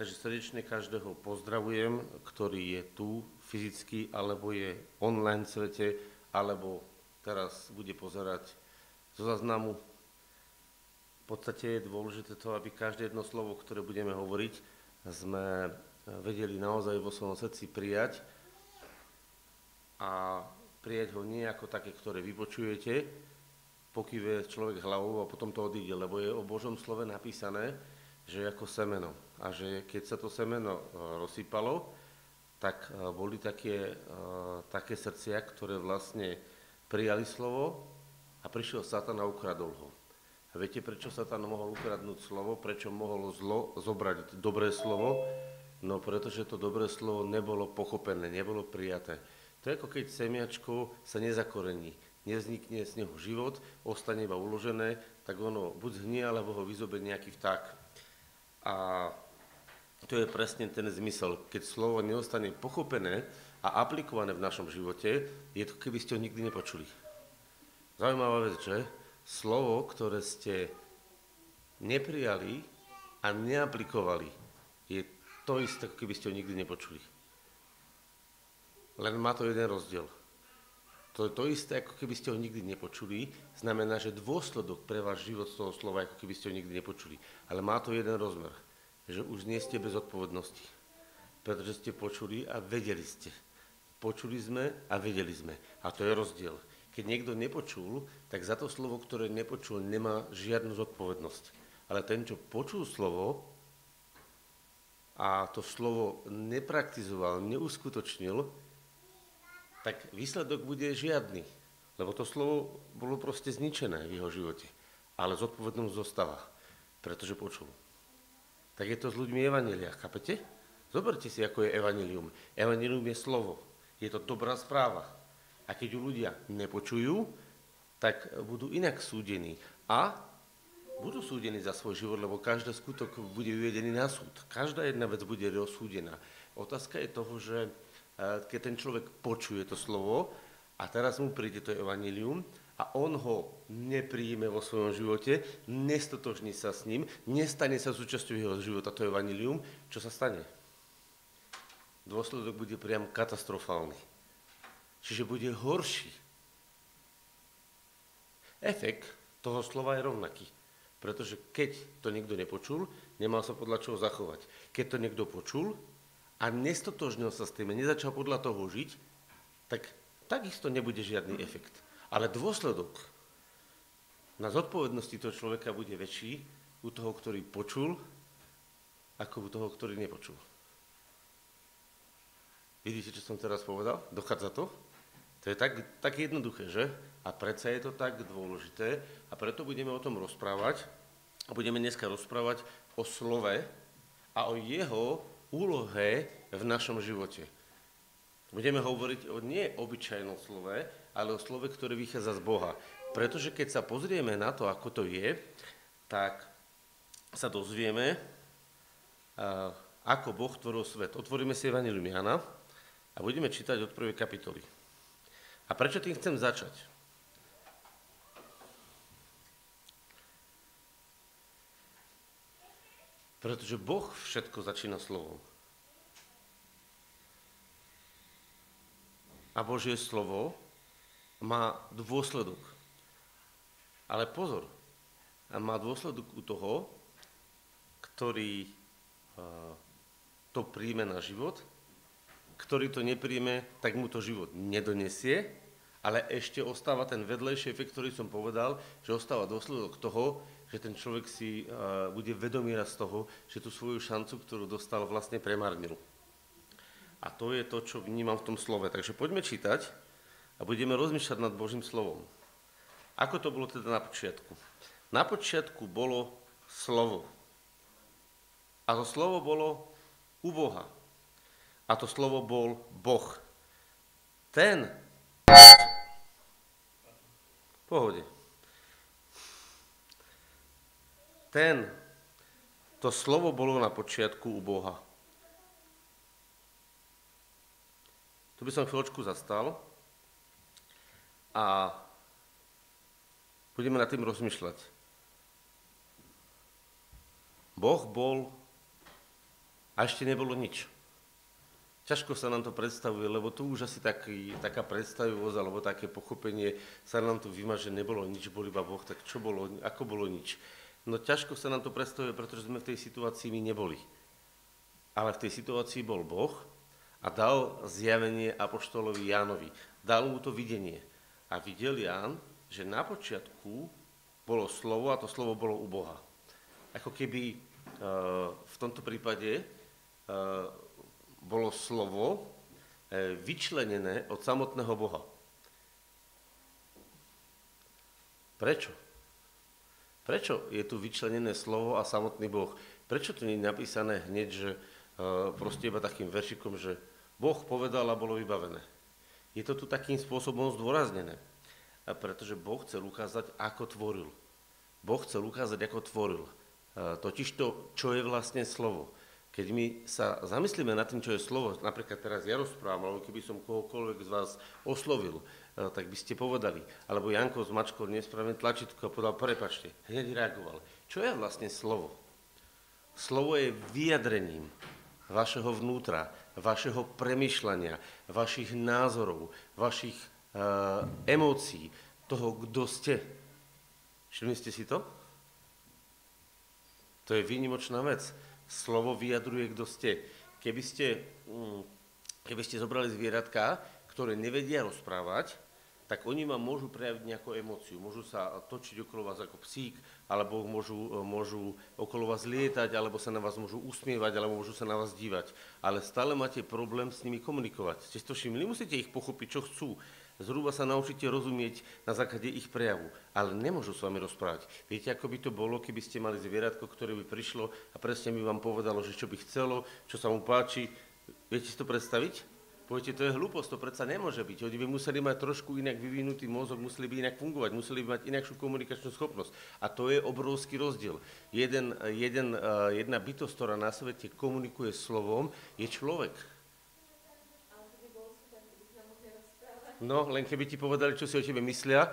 Takže srdečne každého pozdravujem, ktorý je tu fyzicky, alebo je online svete, alebo teraz bude pozerať zo zaznamu. V podstate je dôležité to, aby každé jedno slovo, ktoré budeme hovoriť, sme vedeli naozaj vo svojom srdci prijať a prijať ho nie ako také, ktoré vypočujete, pokýve človek hlavou a potom to odíde, lebo je o Božom slove napísané, že ako semeno. A že keď sa to semeno e, rozsypalo, tak e, boli také, e, také srdcia, ktoré vlastne prijali slovo a prišiel Satan a ukradol ho. A viete, prečo Satan mohol ukradnúť slovo? Prečo mohol zlo zobrať dobré slovo? No pretože to dobré slovo nebolo pochopené, nebolo prijaté. To je ako keď semiačko sa nezakorení, nevznikne z neho život, ostane iba uložené, tak ono buď zhnie, alebo ho vyzobe nejaký vták. A to je presne ten zmysel. Keď slovo neostane pochopené a aplikované v našom živote, je to, keby ste ho nikdy nepočuli. Zaujímavá vec, že? Slovo, ktoré ste neprijali a neaplikovali, je to isté, ako keby ste ho nikdy nepočuli. Len má to jeden rozdiel. To je to isté, ako keby ste ho nikdy nepočuli, znamená, že dôsledok pre váš život z toho slova, ako keby ste ho nikdy nepočuli. Ale má to jeden rozmer, že už nie ste bez odpovednosti, pretože ste počuli a vedeli ste. Počuli sme a vedeli sme. A to je rozdiel. Keď niekto nepočul, tak za to slovo, ktoré nepočul, nemá žiadnu zodpovednosť. Ale ten, čo počul slovo a to slovo nepraktizoval, neuskutočnil, tak výsledok bude žiadny. Lebo to slovo bolo proste zničené v jeho živote. Ale zodpovednosť zostáva, pretože počul. Tak je to s ľuďmi Evanelia, chápete? Zoberte si, ako je Evangelium. Evangelium je slovo. Je to dobrá správa. A keď ju ľudia nepočujú, tak budú inak súdení. A budú súdení za svoj život, lebo každý skutok bude vyvedený na súd. Každá jedna vec bude rozsúdená. Otázka je toho, že keď ten človek počuje to slovo a teraz mu príde to evanílium a on ho nepríjme vo svojom živote, nestotožní sa s ním, nestane sa súčasťou jeho života to evanílium, čo sa stane? Dôsledok bude priam katastrofálny. Čiže bude horší. Efekt toho slova je rovnaký. Pretože keď to niekto nepočul, nemal sa podľa čoho zachovať. Keď to niekto počul, a nestotožnil sa s tým nezačal podľa toho žiť, tak takisto nebude žiadny efekt. Ale dôsledok na zodpovednosti toho človeka bude väčší u toho, ktorý počul, ako u toho, ktorý nepočul. Vidíte, čo som teraz povedal? Dochádza to? To je tak, tak jednoduché, že? A predsa je to tak dôležité a preto budeme o tom rozprávať. A budeme dneska rozprávať o slove a o jeho úlohe v našom živote. Budeme hovoriť o nie obyčajnom slove, ale o slove, ktoré vychádza z Boha. Pretože keď sa pozrieme na to, ako to je, tak sa dozvieme, ako Boh tvoril svet. Otvoríme si Evangelium Jana a budeme čítať od prvej kapitoly. A prečo tým chcem začať? Pretože Boh všetko začína slovom. a Božie slovo má dôsledok. Ale pozor, má dôsledok u toho, ktorý to príjme na život, ktorý to nepríjme, tak mu to život nedonesie, ale ešte ostáva ten vedlejší efekt, ktorý som povedal, že ostáva dôsledok toho, že ten človek si bude vedomý z toho, že tú svoju šancu, ktorú dostal, vlastne premarnil. A to je to, čo vnímam v tom slove. Takže poďme čítať a budeme rozmýšľať nad Božím slovom. Ako to bolo teda na počiatku? Na počiatku bolo slovo. A to slovo bolo u Boha. A to slovo bol Boh. Ten pohode. Ten, to slovo bolo na počiatku u Boha. Tu by som chvíľočku zastal a budeme nad tým rozmýšľať. Boh bol a ešte nebolo nič. Ťažko sa nám to predstavuje, lebo tu už asi taký, taká predstavivosť alebo také pochopenie sa nám tu vyma, že nebolo nič, bol iba Boh, tak čo bolo, ako bolo nič. No ťažko sa nám to predstavuje, pretože sme v tej situácii my neboli. Ale v tej situácii bol Boh a dal zjavenie apoštolovi Jánovi. Dal mu to videnie. A videl Ján, že na počiatku bolo slovo a to slovo bolo u Boha. Ako keby uh, v tomto prípade uh, bolo slovo e, vyčlenené od samotného Boha. Prečo? Prečo je tu vyčlenené slovo a samotný Boh? Prečo tu nie je napísané hneď, že e, proste iba takým veršikom, že Boh povedal a bolo vybavené? Je to tu takým spôsobom zdôraznené, pretože Boh chcel ukázať, ako tvoril. Boh chcel ukázať, ako tvoril. E, totiž to, čo je vlastne slovo. Keď my sa zamyslíme nad tým, čo je slovo, napríklad teraz ja rozprávam, alebo keby som kohokoľvek z vás oslovil, eh, tak by ste povedali, alebo Janko z Mačkou nesprávne tlačítko a povedal, prepačte, hneď reagoval. Čo je vlastne slovo? Slovo je vyjadrením vašeho vnútra, vašeho premyšľania, vašich názorov, vašich uh, emócií, toho, kto ste. Všimli ste si to? To je výnimočná vec slovo vyjadruje, kto ste. Keby ste, mm, keby ste zobrali zvieratka, ktoré nevedia rozprávať, tak oni vám môžu prejaviť nejakú emóciu. Môžu sa točiť okolo vás ako psík, alebo môžu, môžu okolo vás lietať, alebo sa na vás môžu usmievať, alebo môžu sa na vás dívať. Ale stále máte problém s nimi komunikovať. Ste to všimli? Musíte ich pochopiť, čo chcú zhruba sa naučíte rozumieť na základe ich prejavu, ale nemôžu s vami rozprávať. Viete, ako by to bolo, keby ste mali zvieratko, ktoré by prišlo a presne by vám povedalo, že čo by chcelo, čo sa mu páči. Viete si to predstaviť? Poviete, to je hlúposť, to predsa nemôže byť. Oni by museli mať trošku inak vyvinutý mozog, museli by inak fungovať, museli by mať inakšiu komunikačnú schopnosť. A to je obrovský rozdiel. Jeden, jeden, eh, jedna bytosť, ktorá na svete komunikuje slovom, je človek. No, len keby ti povedali, čo si o tebe myslia,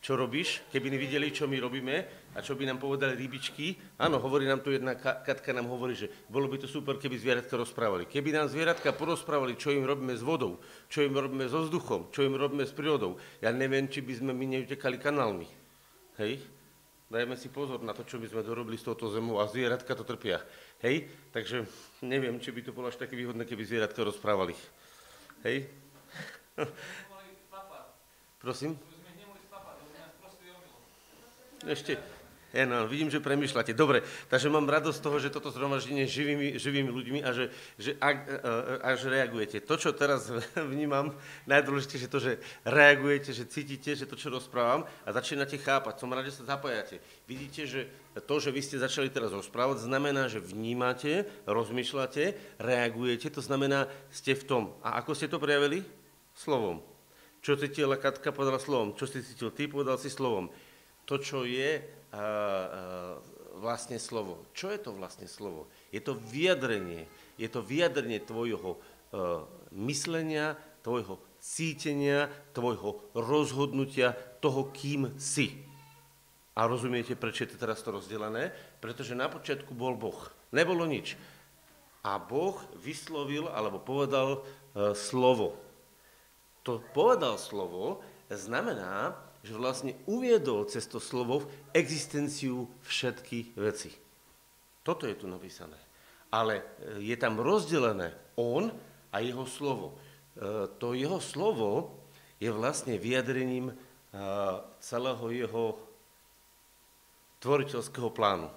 čo robíš, keby videli, čo my robíme a čo by nám povedali rybičky. Áno, hovorí nám tu jedna Katka, nám hovorí, že bolo by to super, keby zvieratka rozprávali. Keby nám zvieratka porozprávali, čo im robíme s vodou, čo im robíme so vzduchom, čo im robíme s prírodou, ja neviem, či by sme my neutekali kanálmi. Hej? Dajme si pozor na to, čo by sme dorobili s touto zemou a zvieratka to trpia. Hej? Takže neviem, či by to bolo až také výhodné, keby zvieratka rozprávali. Hej? Prosím? Ešte, ja, no, vidím, že premyšľate. Dobre, takže mám radosť z toho, že toto zhromaždenie živými, živými ľuďmi a že, že ak, až reagujete. To, čo teraz vnímam, najdôležitejšie je to, že reagujete, že cítite, že to, čo rozprávam a začínate chápať. Som rád, že sa zapájate. Vidíte, že to, že vy ste začali teraz rozprávať, znamená, že vnímate, rozmýšľate, reagujete, to znamená, ste v tom. A ako ste to prejavili? Slovom. Čo cítila Katka, povedala slovom. Čo si cítil ty, povedal si slovom. To, čo je a, a, vlastne slovo. Čo je to vlastne slovo? Je to vyjadrenie. Je to vyjadrenie tvojho a, myslenia, tvojho cítenia, tvojho rozhodnutia, toho, kým si. A rozumiete, prečo je to teraz to rozdelené? Pretože na počiatku bol Boh. Nebolo nič. A Boh vyslovil, alebo povedal e, slovo to povedal slovo, znamená, že vlastne uviedol cez to slovo existenciu všetkých vecí. Toto je tu napísané. Ale e, je tam rozdelené on a jeho slovo. E, to jeho slovo je vlastne vyjadrením e, celého jeho tvoriteľského plánu.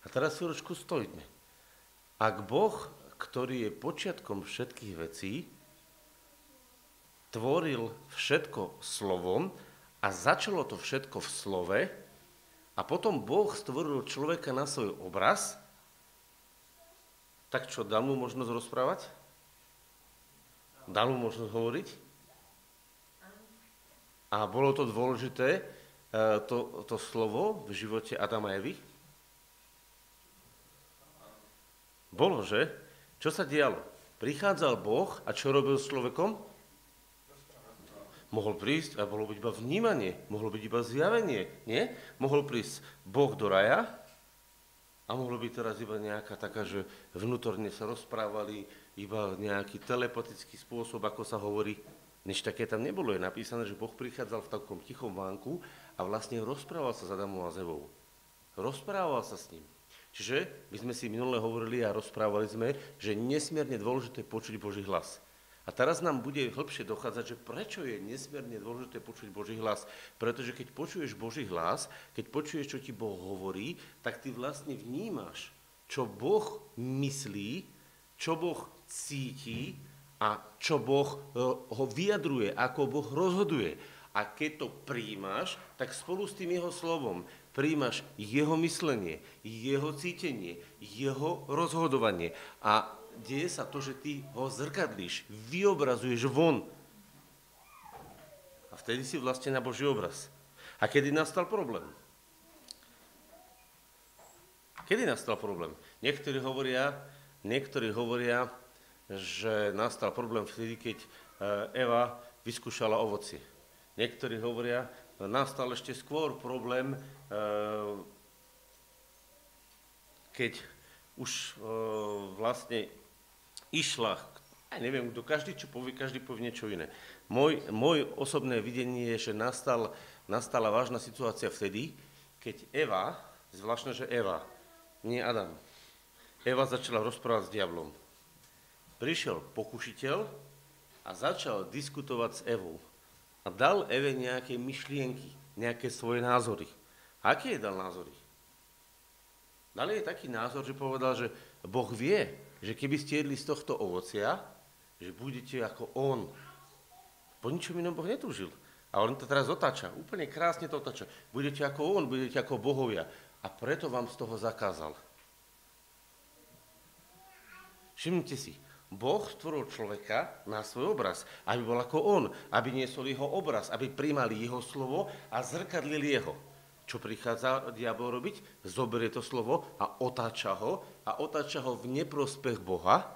A teraz ročku stojíme. Ak Boh ktorý je počiatkom všetkých vecí, tvoril všetko slovom a začalo to všetko v slove a potom Boh stvoril človeka na svoj obraz, tak čo, dal mu možnosť rozprávať? Dal mu možnosť hovoriť? A bolo to dôležité, e, to, to slovo v živote Adama a Evy? Bolo, že? Čo sa dialo? Prichádzal Boh a čo robil s človekom? Mohol prísť a bolo byť iba vnímanie, mohlo byť iba zjavenie, nie? Mohol prísť Boh do raja A mohlo byť teraz iba nejaká taká, že vnútorne sa rozprávali, iba nejaký telepatický spôsob, ako sa hovorí. Než také tam nebolo. Je napísané, že Boh prichádzal v takom tichom vánku a vlastne rozprával sa s Adamom a Zevou. Rozprával sa s ním. Čiže my sme si minule hovorili a rozprávali sme, že nesmierne dôležité počuť Boží hlas. A teraz nám bude hĺbšie dochádzať, že prečo je nesmierne dôležité počuť Boží hlas. Pretože keď počuješ Boží hlas, keď počuješ, čo ti Boh hovorí, tak ty vlastne vnímaš, čo Boh myslí, čo Boh cíti a čo Boh e, ho vyjadruje, ako Boh rozhoduje. A keď to príjmaš, tak spolu s tým jeho slovom príjmaš jeho myslenie, jeho cítenie, jeho rozhodovanie. A deje sa to, že ty ho zrkadlíš, vyobrazuješ von. A vtedy si vlastne na Boží obraz. A kedy nastal problém? Kedy nastal problém? Niektorí hovoria, niektorí hovoria, že nastal problém vtedy, keď e, Eva vyskúšala ovoci. Niektorí hovoria, nastal ešte skôr problém, e, keď už e, vlastne išla, ja neviem, kto každý čo povie, každý povie niečo iné. Môj, môj osobné videnie je, že nastal, nastala vážna situácia vtedy, keď Eva, zvláštne, že Eva, nie Adam, Eva začala rozprávať s diablom. Prišiel pokušiteľ a začal diskutovať s Evou. A dal Eve nejaké myšlienky, nejaké svoje názory. Aké je dal názory? Dal jej taký názor, že povedal, že Boh vie, že keby ste jedli z tohto ovocia, že budete ako on. Po ničom inom Boh netúžil. A on to teraz otáča, úplne krásne to otáča. Budete ako on, budete ako bohovia. A preto vám z toho zakázal. Všimnite si, Boh stvoril človeka na svoj obraz, aby bol ako on, aby niesol jeho obraz, aby príjmali jeho slovo a zrkadlili jeho. Čo prichádza diabol robiť? Zoberie to slovo a otáča ho a otáča ho v neprospech Boha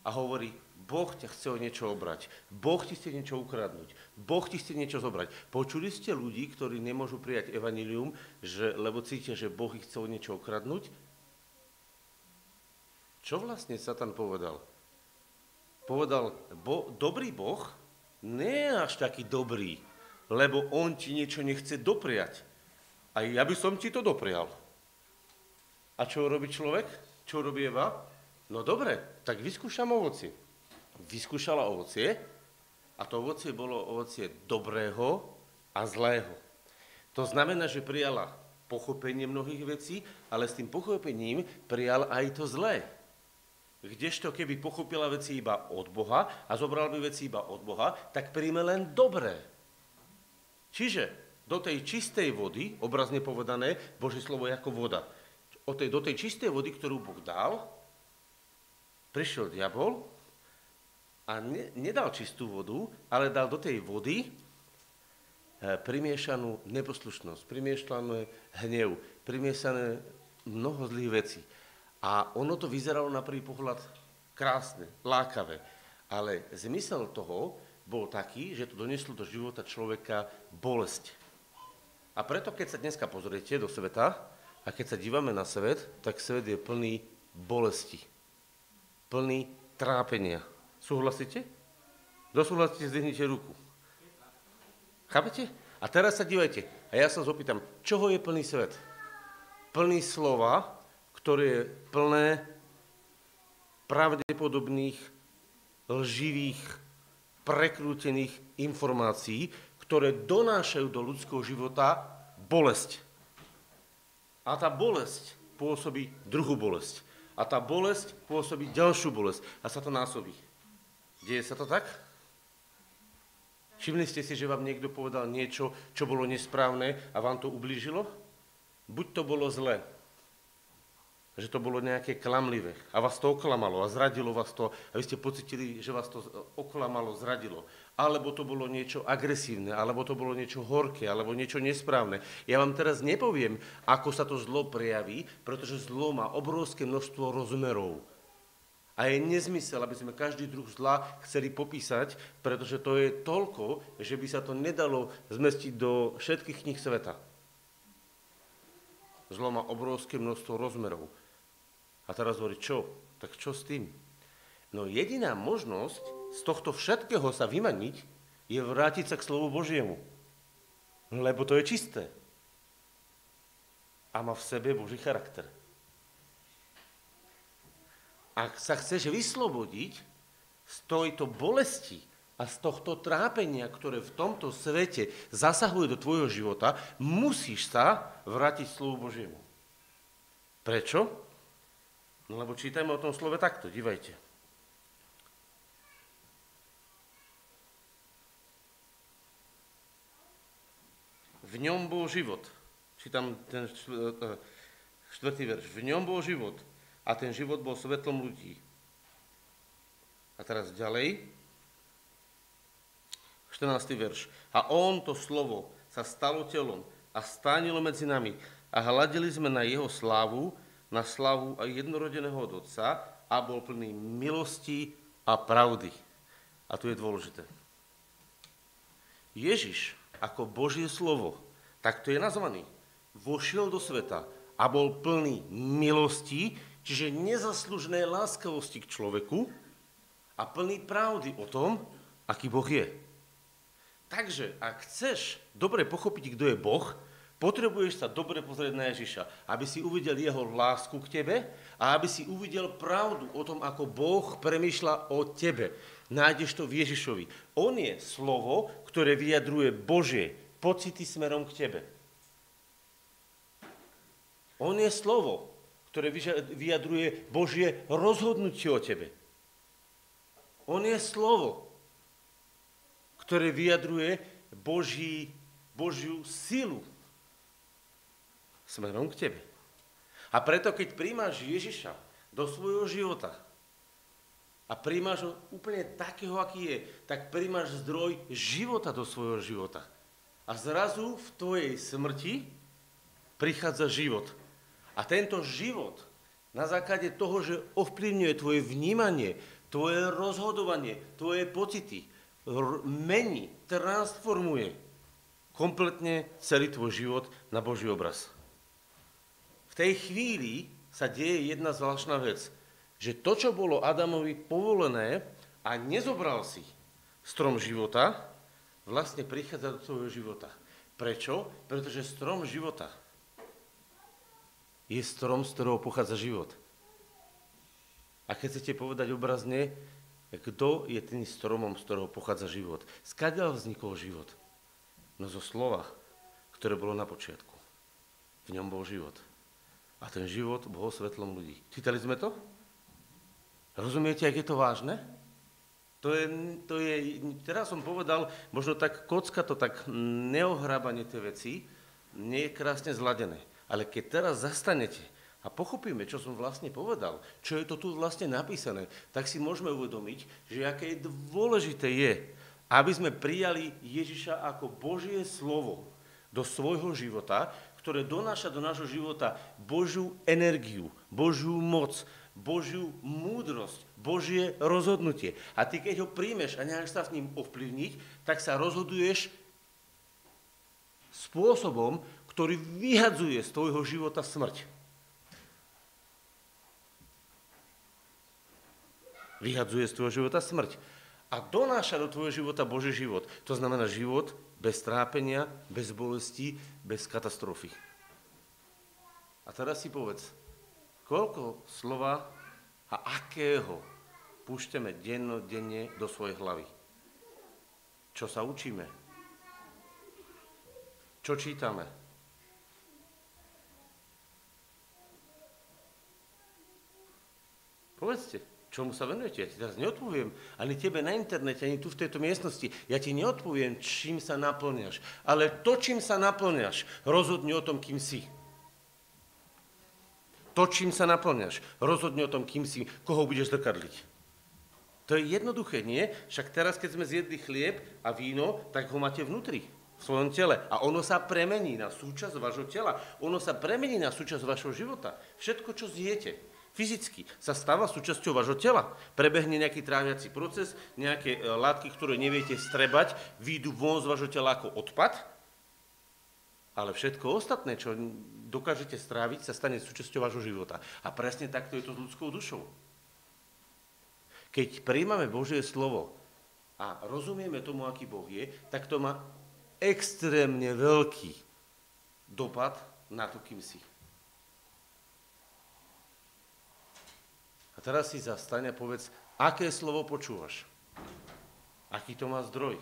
a hovorí, Boh ťa chce o niečo obrať, Boh ti chce niečo ukradnúť, Boh ti chce niečo zobrať. Počuli ste ľudí, ktorí nemôžu prijať evanilium, že, lebo cítia, že Boh ich chce o niečo ukradnúť? Čo vlastne Satan povedal? Povedal, bo, dobrý Boh nie je až taký dobrý, lebo on ti niečo nechce dopriať. A ja by som ti to doprial. A čo robí človek? Čo robí Eva? No dobre, tak vyskúšam ovocie. Vyskúšala ovocie a to ovocie bolo ovocie dobrého a zlého. To znamená, že prijala pochopenie mnohých vecí, ale s tým pochopením prijal aj to zlé. Kdežto keby pochopila veci iba od Boha a zobral by veci iba od Boha, tak príjme len dobré. Čiže do tej čistej vody, obrazne povedané, Božie slovo je ako voda. O tej, do tej čistej vody, ktorú Boh dal, prišiel diabol a ne, nedal čistú vodu, ale dal do tej vody eh, primiešanú neposlušnosť, primiešané hnev, primiešané mnoho zlých vecí. A ono to vyzeralo na prvý pohľad krásne, lákavé. Ale zmysel toho bol taký, že to doneslo do života človeka bolesť. A preto, keď sa dneska pozriete do sveta a keď sa dívame na svet, tak svet je plný bolesti, plný trápenia. Súhlasíte? Kto súhlasíte, zdvihnite ruku. Chápete? A teraz sa dívajte. A ja sa zopýtam, čoho je plný svet? Plný slova, ktoré je plné pravdepodobných, lživých, prekrútených informácií, ktoré donášajú do ľudského života bolesť. A tá bolesť pôsobí druhú bolesť. A tá bolesť pôsobí ďalšiu bolesť. A sa to násobí. Deje sa to tak? Všimli ste si, že vám niekto povedal niečo, čo bolo nesprávne a vám to ublížilo? Buď to bolo zle, že to bolo nejaké klamlivé a vás to oklamalo a zradilo vás to a vy ste pocitili, že vás to oklamalo, zradilo. Alebo to bolo niečo agresívne, alebo to bolo niečo horké, alebo niečo nesprávne. Ja vám teraz nepoviem, ako sa to zlo prejaví, pretože zlo má obrovské množstvo rozmerov. A je nezmysel, aby sme každý druh zla chceli popísať, pretože to je toľko, že by sa to nedalo zmestiť do všetkých kníh sveta. Zlo má obrovské množstvo rozmerov. A teraz hovorí, čo? Tak čo s tým? No jediná možnosť z tohto všetkého sa vymaniť je vrátiť sa k slovu Božiemu. Lebo to je čisté. A má v sebe Boží charakter. Ak sa chceš vyslobodiť z tejto bolesti, a z tohto trápenia, ktoré v tomto svete zasahuje do tvojho života, musíš sa vrátiť slovu Božiemu. Prečo? No lebo čítajme o tom slove takto, dívajte. V ňom bol život. Čítam ten štvrtý verš. V ňom bol život a ten život bol svetlom ľudí. A teraz ďalej, 14. verš. A on, to slovo, sa stalo telom a stánilo medzi nami a hľadili sme na jeho slávu, na slavu a jednorodeného od Otca a bol plný milosti a pravdy. A tu je dôležité. Ježiš ako Božie slovo, tak to je nazvaný, vošiel do sveta a bol plný milosti, čiže nezaslužné láskavosti k človeku a plný pravdy o tom, aký Boh je. Takže, ak chceš dobre pochopiť, kto je Boh, potrebuješ sa dobre pozrieť na Ježiša, aby si uvidel jeho lásku k tebe a aby si uvidel pravdu o tom, ako Boh premýšľa o tebe. Nájdeš to v Ježišovi. On je slovo, ktoré vyjadruje Božie pocity smerom k tebe. On je slovo, ktoré vyjadruje Božie rozhodnutie o tebe. On je slovo, ktoré vyjadruje Boží, Božiu silu smerom k tebe. A preto, keď príjmaš Ježiša do svojho života a príjmaš ho úplne takého, aký je, tak príjmaš zdroj života do svojho života. A zrazu v tvojej smrti prichádza život. A tento život na základe toho, že ovplyvňuje tvoje vnímanie, tvoje rozhodovanie, tvoje pocity, mení, transformuje kompletne celý tvoj život na Boží obraz. Tej chvíli sa deje jedna zvláštna vec, že to, čo bolo Adamovi povolené a nezobral si strom života, vlastne prichádza do tvojho života. Prečo? Pretože strom života je strom, z ktorého pochádza život. A keď chcete povedať obrazne, kto je tým stromom, z ktorého pochádza život? Skadiaľ vznikol život? No zo slova, ktoré bolo na počiatku. V ňom bol život. A ten život bol svetlom ľudí. Čítali sme to? Rozumiete, ak je to vážne? To je, to je, teraz som povedal, možno tak kocka to tak neohrábanie tie veci, nie je krásne zladené. Ale keď teraz zastanete a pochopíme, čo som vlastne povedal, čo je to tu vlastne napísané, tak si môžeme uvedomiť, že aké dôležité je, aby sme prijali Ježiša ako Božie slovo do svojho života, ktoré donáša do nášho života Božiu energiu, Božiu moc, Božiu múdrosť, Božie rozhodnutie. A ty, keď ho príjmeš a necháš sa v ním ovplyvniť, tak sa rozhoduješ spôsobom, ktorý vyhadzuje z tvojho života smrť. Vyhadzuje z tvojho života smrť. A donáša do tvojho života Boží život. To znamená život bez trápenia, bez bolesti, bez katastrofy. A teraz si povedz, koľko slova a akého púšťame dennodenne do svojej hlavy? Čo sa učíme? Čo čítame? Povedzte. Čomu sa venujete? Ja ti teraz neodpoviem. Ani tebe na internete, ani tu v tejto miestnosti. Ja ti neodpoviem, čím sa naplňaš. Ale to, čím sa naplňaš, rozhodne o tom, kým si. To, čím sa naplňaš, rozhodne o tom, kým si, koho budeš zrkadliť. To je jednoduché, nie? Však teraz, keď sme zjedli chlieb a víno, tak ho máte vnútri, v svojom tele. A ono sa premení na súčasť vášho tela. Ono sa premení na súčasť vašho života. Všetko, čo zjete fyzicky sa stáva súčasťou vášho tela. Prebehne nejaký tráviaci proces, nejaké e, látky, ktoré neviete strebať, výjdu von z vášho tela ako odpad ale všetko ostatné, čo dokážete stráviť, sa stane súčasťou vášho života. A presne takto je to s ľudskou dušou. Keď príjmame Božie slovo a rozumieme tomu, aký Boh je, tak to má extrémne veľký dopad na to, kým si. A teraz si zastaň a povedz, aké slovo počúvaš. Aký to má zdroj.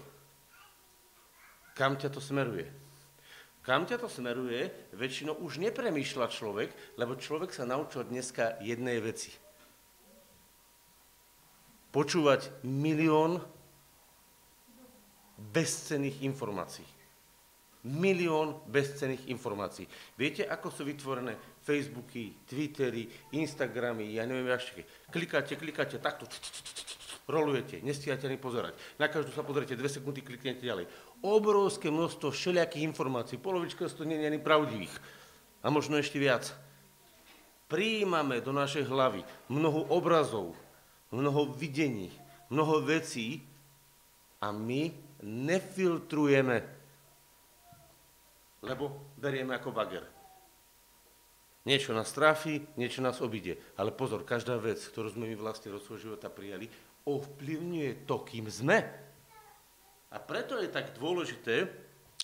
Kam ťa to smeruje. Kam ťa to smeruje, väčšinou už nepremýšľa človek, lebo človek sa naučil dneska jednej veci. Počúvať milión bezcenných informácií. Milión bezcenných informácií. Viete, ako sú vytvorené Facebooky, Twittery, Instagramy, ja neviem, ešte. Klikáte, klikáte, takto rolujete, nestíhate ani pozerať. Na každú sa pozriete, dve sekundy kliknete ďalej. Obrovské množstvo všelijakých informácií, polovička z toho nie je ani pravdivých. A možno ešte viac. Prijímame do našej hlavy mnoho obrazov, mnoho videní, mnoho vecí a my nefiltrujeme, lebo berieme ako bager. Niečo nás tráfi, niečo nás obíde. Ale pozor, každá vec, ktorú sme my vlastne do svojho života prijali, ovplyvňuje to, kým sme. A preto je tak dôležité,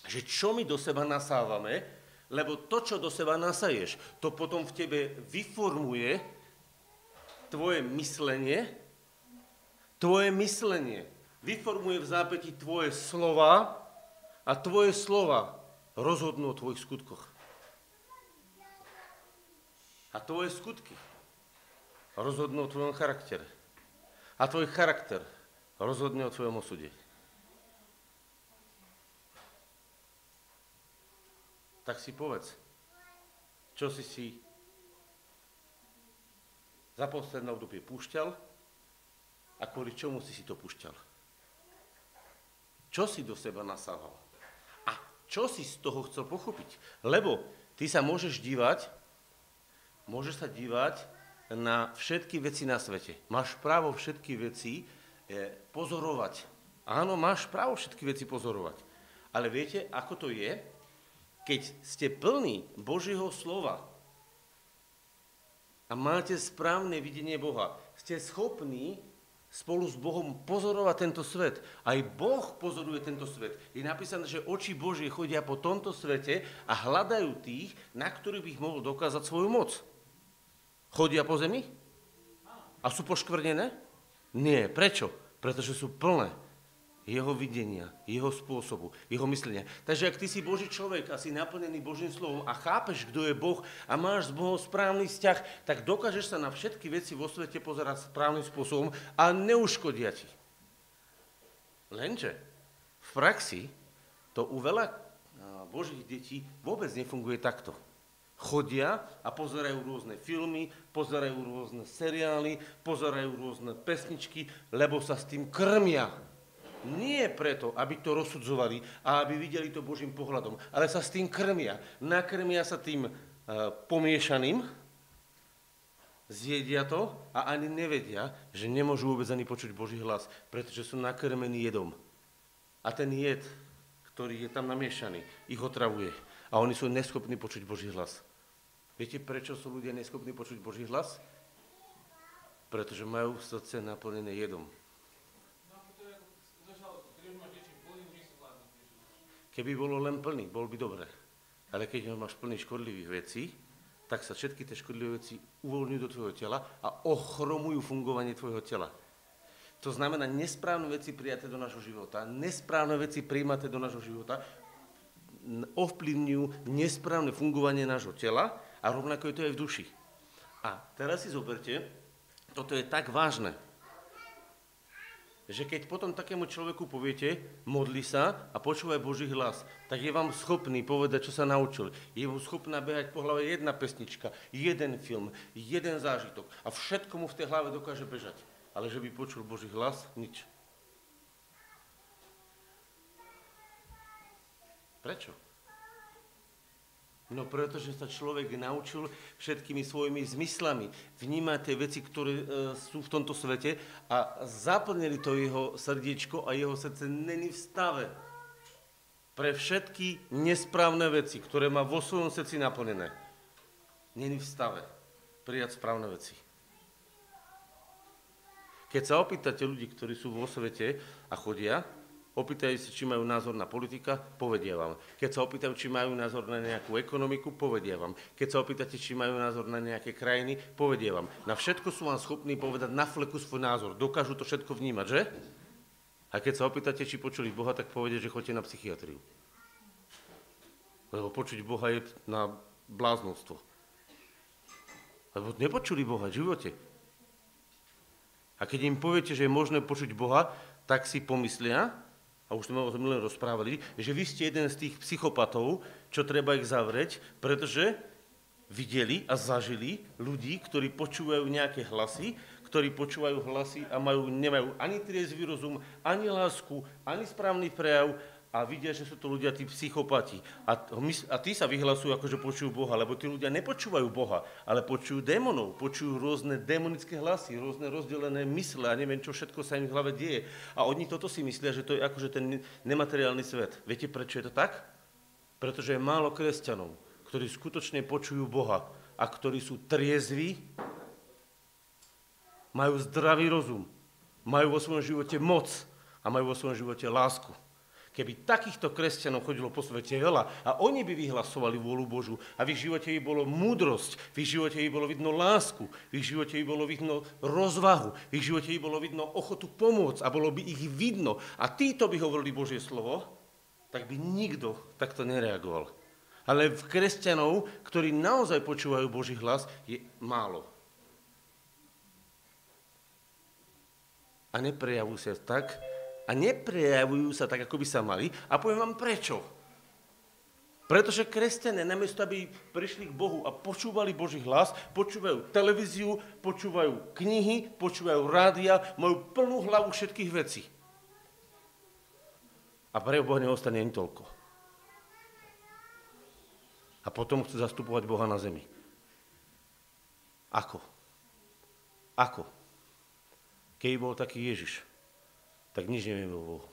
že čo my do seba nasávame, lebo to, čo do seba nasaješ, to potom v tebe vyformuje tvoje myslenie, tvoje myslenie vyformuje v zápäti tvoje slova a tvoje slova rozhodnú o tvojich skutkoch. A tvoje skutky rozhodnú o tvojom charaktere. A tvoj charakter rozhodne o tvojom osude. Tak si povedz, čo si si za posledné obdobie púšťal a kvôli čomu si si to púšťal. Čo si do seba nasával? Čo si z toho chcel pochopiť? Lebo ty sa môžeš dívať, môžeš sa dívať na všetky veci na svete. Máš právo všetky veci eh, pozorovať. Áno, máš právo všetky veci pozorovať. Ale viete, ako to je? Keď ste plní Božieho slova a máte správne videnie Boha, ste schopní spolu s Bohom pozorovať tento svet. Aj Boh pozoruje tento svet. Je napísané, že oči Božie chodia po tomto svete a hľadajú tých, na ktorých by ich mohol dokázať svoju moc. Chodia po zemi? A sú poškvrnené? Nie. Prečo? Pretože sú plné jeho videnia, jeho spôsobu, jeho myslenia. Takže ak ty si Boží človek a si naplnený Božím slovom a chápeš, kto je Boh a máš s Bohom správny vzťah, tak dokážeš sa na všetky veci vo svete pozerať správnym spôsobom a neuškodia ti. Lenže v praxi to u veľa Božích detí vôbec nefunguje takto chodia a pozerajú rôzne filmy, pozerajú rôzne seriály, pozerajú rôzne pesničky, lebo sa s tým krmia. Nie preto, aby to rozsudzovali a aby videli to Božím pohľadom, ale sa s tým krmia. Nakrmia sa tým uh, pomiešaným, zjedia to a ani nevedia, že nemôžu vôbec ani počuť Boží hlas, pretože sú nakrmení jedom. A ten jed, ktorý je tam namiešaný, ich otravuje. A oni sú neschopní počuť Boží hlas. Viete, prečo sú ľudia neschopní počuť Boží hlas? Pretože majú srdce naplnené jedom. Keby bolo len plný, bol by dobre. Ale keď ho máš plný škodlivých vecí, tak sa všetky tie škodlivé veci uvoľňujú do tvojho tela a ochromujú fungovanie tvojho tela. To znamená, nesprávne veci prijaté do nášho života, nesprávne veci príjmaté do nášho života ovplyvňujú nesprávne fungovanie nášho tela a rovnako je to aj v duši. A teraz si zoberte, toto je tak vážne, že keď potom takému človeku poviete, modli sa a počúvaj Boží hlas, tak je vám schopný povedať, čo sa naučil. Je mu schopná behať po hlave jedna pesnička, jeden film, jeden zážitok a všetko mu v tej hlave dokáže bežať. Ale že by počul Boží hlas, nič. Prečo? No pretože sa človek naučil všetkými svojimi zmyslami vnímať tie veci, ktoré e, sú v tomto svete a zaplnili to jeho srdiečko a jeho srdce není v stave pre všetky nesprávne veci, ktoré má vo svojom srdci naplnené, není v stave prijať správne veci. Keď sa opýtate ľudí, ktorí sú vo svete a chodia, opýtajú sa, či majú názor na politika, povedia vám. Keď sa opýtajú, či majú názor na nejakú ekonomiku, povedia vám. Keď sa opýtate, či majú názor na nejaké krajiny, povedia vám. Na všetko sú vám schopní povedať na fleku svoj názor. Dokážu to všetko vnímať, že? A keď sa opýtate, či počuli Boha, tak povedia, že chodíte na psychiatriu. Lebo počuť Boha je na bláznostvo. Lebo nepočuli Boha v živote. A keď im poviete, že je možné počuť Boha, tak si pomyslia, a už sme o tom len rozprávali, že vy ste jeden z tých psychopatov, čo treba ich zavrieť, pretože videli a zažili ľudí, ktorí počúvajú nejaké hlasy ktorí počúvajú hlasy a majú, nemajú ani triezvý rozum, ani lásku, ani správny prejav a vidia, že sú to ľudia, tí psychopati. A, a tí sa vyhlasujú, ako že počujú Boha, lebo tí ľudia nepočúvajú Boha, ale počujú démonov, počujú rôzne démonické hlasy, rôzne rozdelené mysle a neviem, čo všetko sa im v hlave deje. A oni toto si myslia, že to je akože ten nemateriálny svet. Viete, prečo je to tak? Pretože je málo kresťanov, ktorí skutočne počujú Boha a ktorí sú triezví majú zdravý rozum, majú vo svojom živote moc a majú vo svojom živote lásku. Keby takýchto kresťanov chodilo po svete veľa a oni by vyhlasovali vôľu Božu a v ich živote by bolo múdrosť, v ich živote by bolo vidno lásku, v ich živote by bolo vidno rozvahu, v ich živote by bolo vidno ochotu pomôcť a bolo by ich vidno a títo by hovorili Božie slovo, tak by nikto takto nereagoval. Ale v kresťanov, ktorí naozaj počúvajú Boží hlas, je málo. a neprejavujú sa tak, a neprejavujú sa tak, ako by sa mali. A poviem vám prečo. Pretože kresťané, namiesto aby prišli k Bohu a počúvali Boží hlas, počúvajú televíziu, počúvajú knihy, počúvajú rádia, majú plnú hlavu všetkých vecí. A pre Boha neostane ani toľko. A potom chcú zastupovať Boha na zemi. Ako? Ako? Keby bol taký Ježiš, tak nič nevieme o Bohu.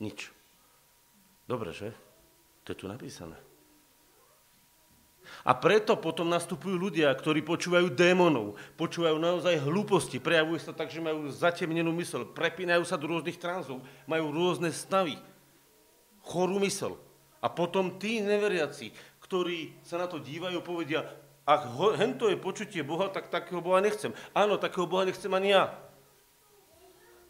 Nič. Dobre, že? To je tu napísané. A preto potom nastupujú ľudia, ktorí počúvajú démonov, počúvajú naozaj hlúposti, prejavujú sa tak, že majú zatemnenú mysel, prepínajú sa do rôznych tranzov, majú rôzne stavy, chorú mysel. A potom tí neveriaci, ktorí sa na to dívajú, povedia, ak hento je počutie Boha, tak takého Boha nechcem. Áno, takého Boha nechcem ani ja.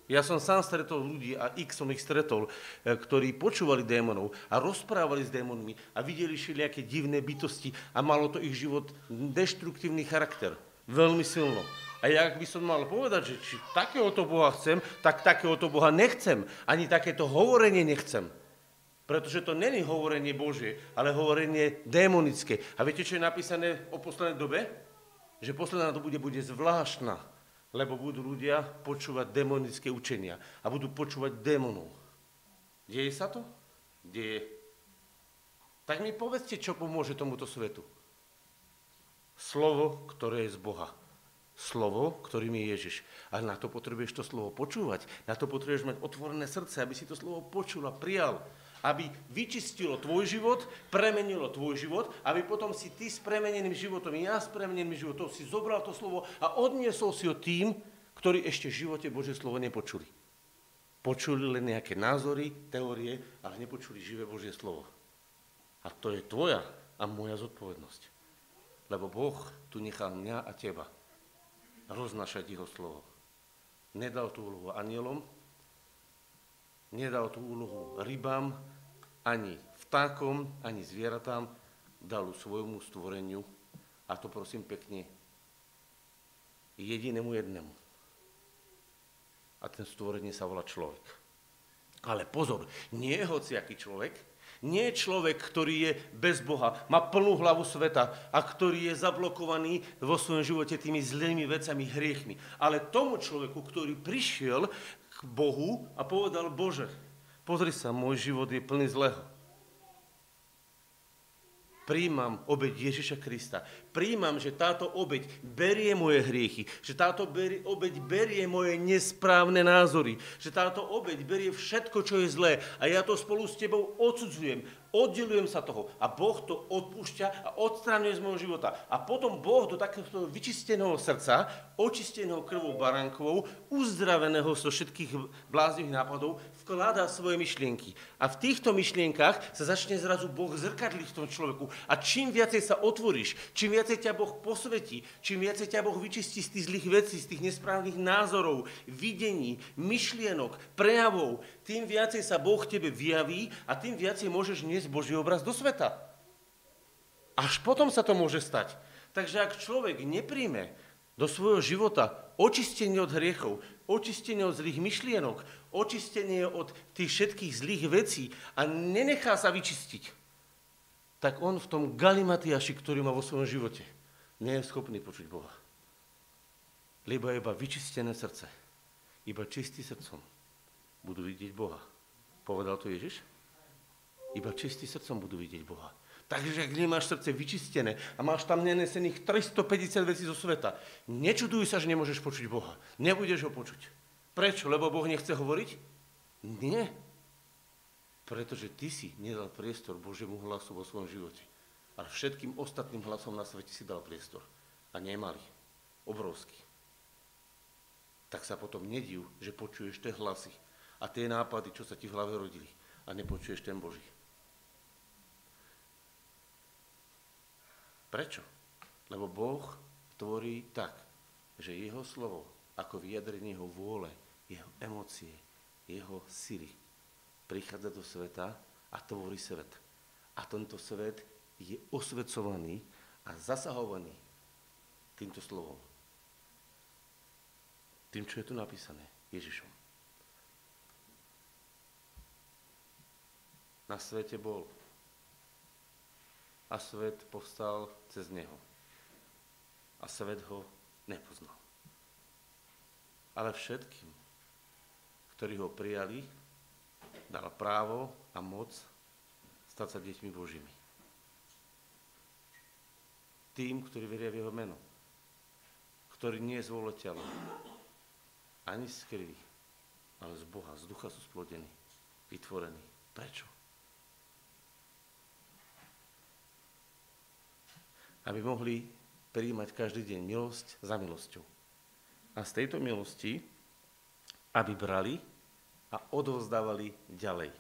Ja som sám stretol ľudí a x som ich stretol, e, ktorí počúvali démonov a rozprávali s démonmi a videli všelijaké divné bytosti a malo to ich život deštruktívny charakter. Veľmi silno. A ja, ak by som mal povedať, že či takéhoto Boha chcem, tak takéhoto Boha nechcem. Ani takéto hovorenie nechcem. Pretože to není hovorenie Božie, ale hovorenie démonické. A viete, čo je napísané o poslednej dobe? Že posledná doba bude, bude zvláštna lebo budú ľudia počúvať demonické učenia a budú počúvať démonov. Deje sa to? Deje. Tak mi povedzte, čo pomôže tomuto svetu. Slovo, ktoré je z Boha. Slovo, ktorým je Ježiš. A na to potrebuješ to slovo počúvať. Na to potrebuješ mať otvorené srdce, aby si to slovo počul a prijal aby vyčistilo tvoj život, premenilo tvoj život, aby potom si ty s premeneným životom, ja s premeneným životom si zobral to slovo a odniesol si ho tým, ktorí ešte v živote Božie slovo nepočuli. Počuli len nejaké názory, teórie, ale nepočuli živé Božie slovo. A to je tvoja a moja zodpovednosť. Lebo Boh tu nechal mňa a teba roznašať jeho slovo. Nedal tú úlohu anielom, nedal tú úlohu rybám, ani vtákom, ani zvieratám, dal svojmu stvoreniu, a to prosím pekne, jedinému jednému. A ten stvorenie sa volá človek. Ale pozor, nie je hociaký človek, nie je človek, ktorý je bez Boha, má plnú hlavu sveta a ktorý je zablokovaný vo svojom živote tými zlými vecami, hriechmi. Ale tomu človeku, ktorý prišiel k Bohu a povedal, Bože, Pozri sa, môj život je plný zlého. Príjmam obeď Ježiša Krista. Príjmam, že táto obeď berie moje hriechy, že táto berie, obeď berie moje nesprávne názory, že táto obeď berie všetko, čo je zlé a ja to spolu s tebou odsudzujem, oddelujem sa toho a Boh to odpúšťa a odstraňuje z môjho života. A potom Boh do takéhoto vyčisteného srdca, očisteného krvou barankovou, uzdraveného zo všetkých bláznivých nápadov, vkladá svoje myšlienky. A v týchto myšlienkach sa začne zrazu Boh zrkadliť v tom človeku. A čím viacej sa otvoríš, čím viacej ťa Boh posvetí, čím viacej ťa Boh vyčistí z tých zlých vecí, z tých nesprávnych názorov, videní, myšlienok, prejavov, tým viacej sa Boh tebe vyjaví a tým viacej môžeš niesť Boží obraz do sveta. Až potom sa to môže stať. Takže ak človek nepríjme do svojho života očistenie od hriechov, očistenie od zlých myšlienok, očistenie od tých všetkých zlých vecí a nenechá sa vyčistiť, tak on v tom galimatiaši, ktorý má vo svojom živote, nie je schopný počuť Boha. Lebo iba vyčistené srdce, iba čistý srdcom budú vidieť Boha. Povedal to Ježiš? Iba čistý srdcom budú vidieť Boha. Takže ak nemáš srdce vyčistené a máš tam nenesených 350 vecí zo sveta, nečuduj sa, že nemôžeš počuť Boha. Nebudeš ho počuť. Prečo? Lebo Boh nechce hovoriť? Nie. Pretože ty si nedal priestor Božiemu hlasu vo svojom živote. Ale všetkým ostatným hlasom na svete si dal priestor. A nemali. Obrovský. Tak sa potom nediv, že počuješ tie hlasy a tie nápady, čo sa ti v hlave rodili a nepočuješ ten Boží. Prečo? Lebo Boh tvorí tak, že jeho slovo, ako vyjadrenie jeho vôle, jeho emócie, jeho sily, prichádza do sveta a tvorí svet. A tento svet je osvecovaný a zasahovaný týmto slovom. Tým, čo je tu napísané, Ježišom. Na svete bol a svet povstal cez neho. A svet ho nepoznal. Ale všetkým, ktorí ho prijali, dal právo a moc stať sa deťmi Božími. Tým, ktorí veria v jeho meno. Ktorý nie je telo, ani z krvi, ale z Boha, z ducha sú splodení, vytvorení. Prečo? aby mohli príjmať každý deň milosť za milosťou. A z tejto milosti, aby brali a odovzdávali ďalej.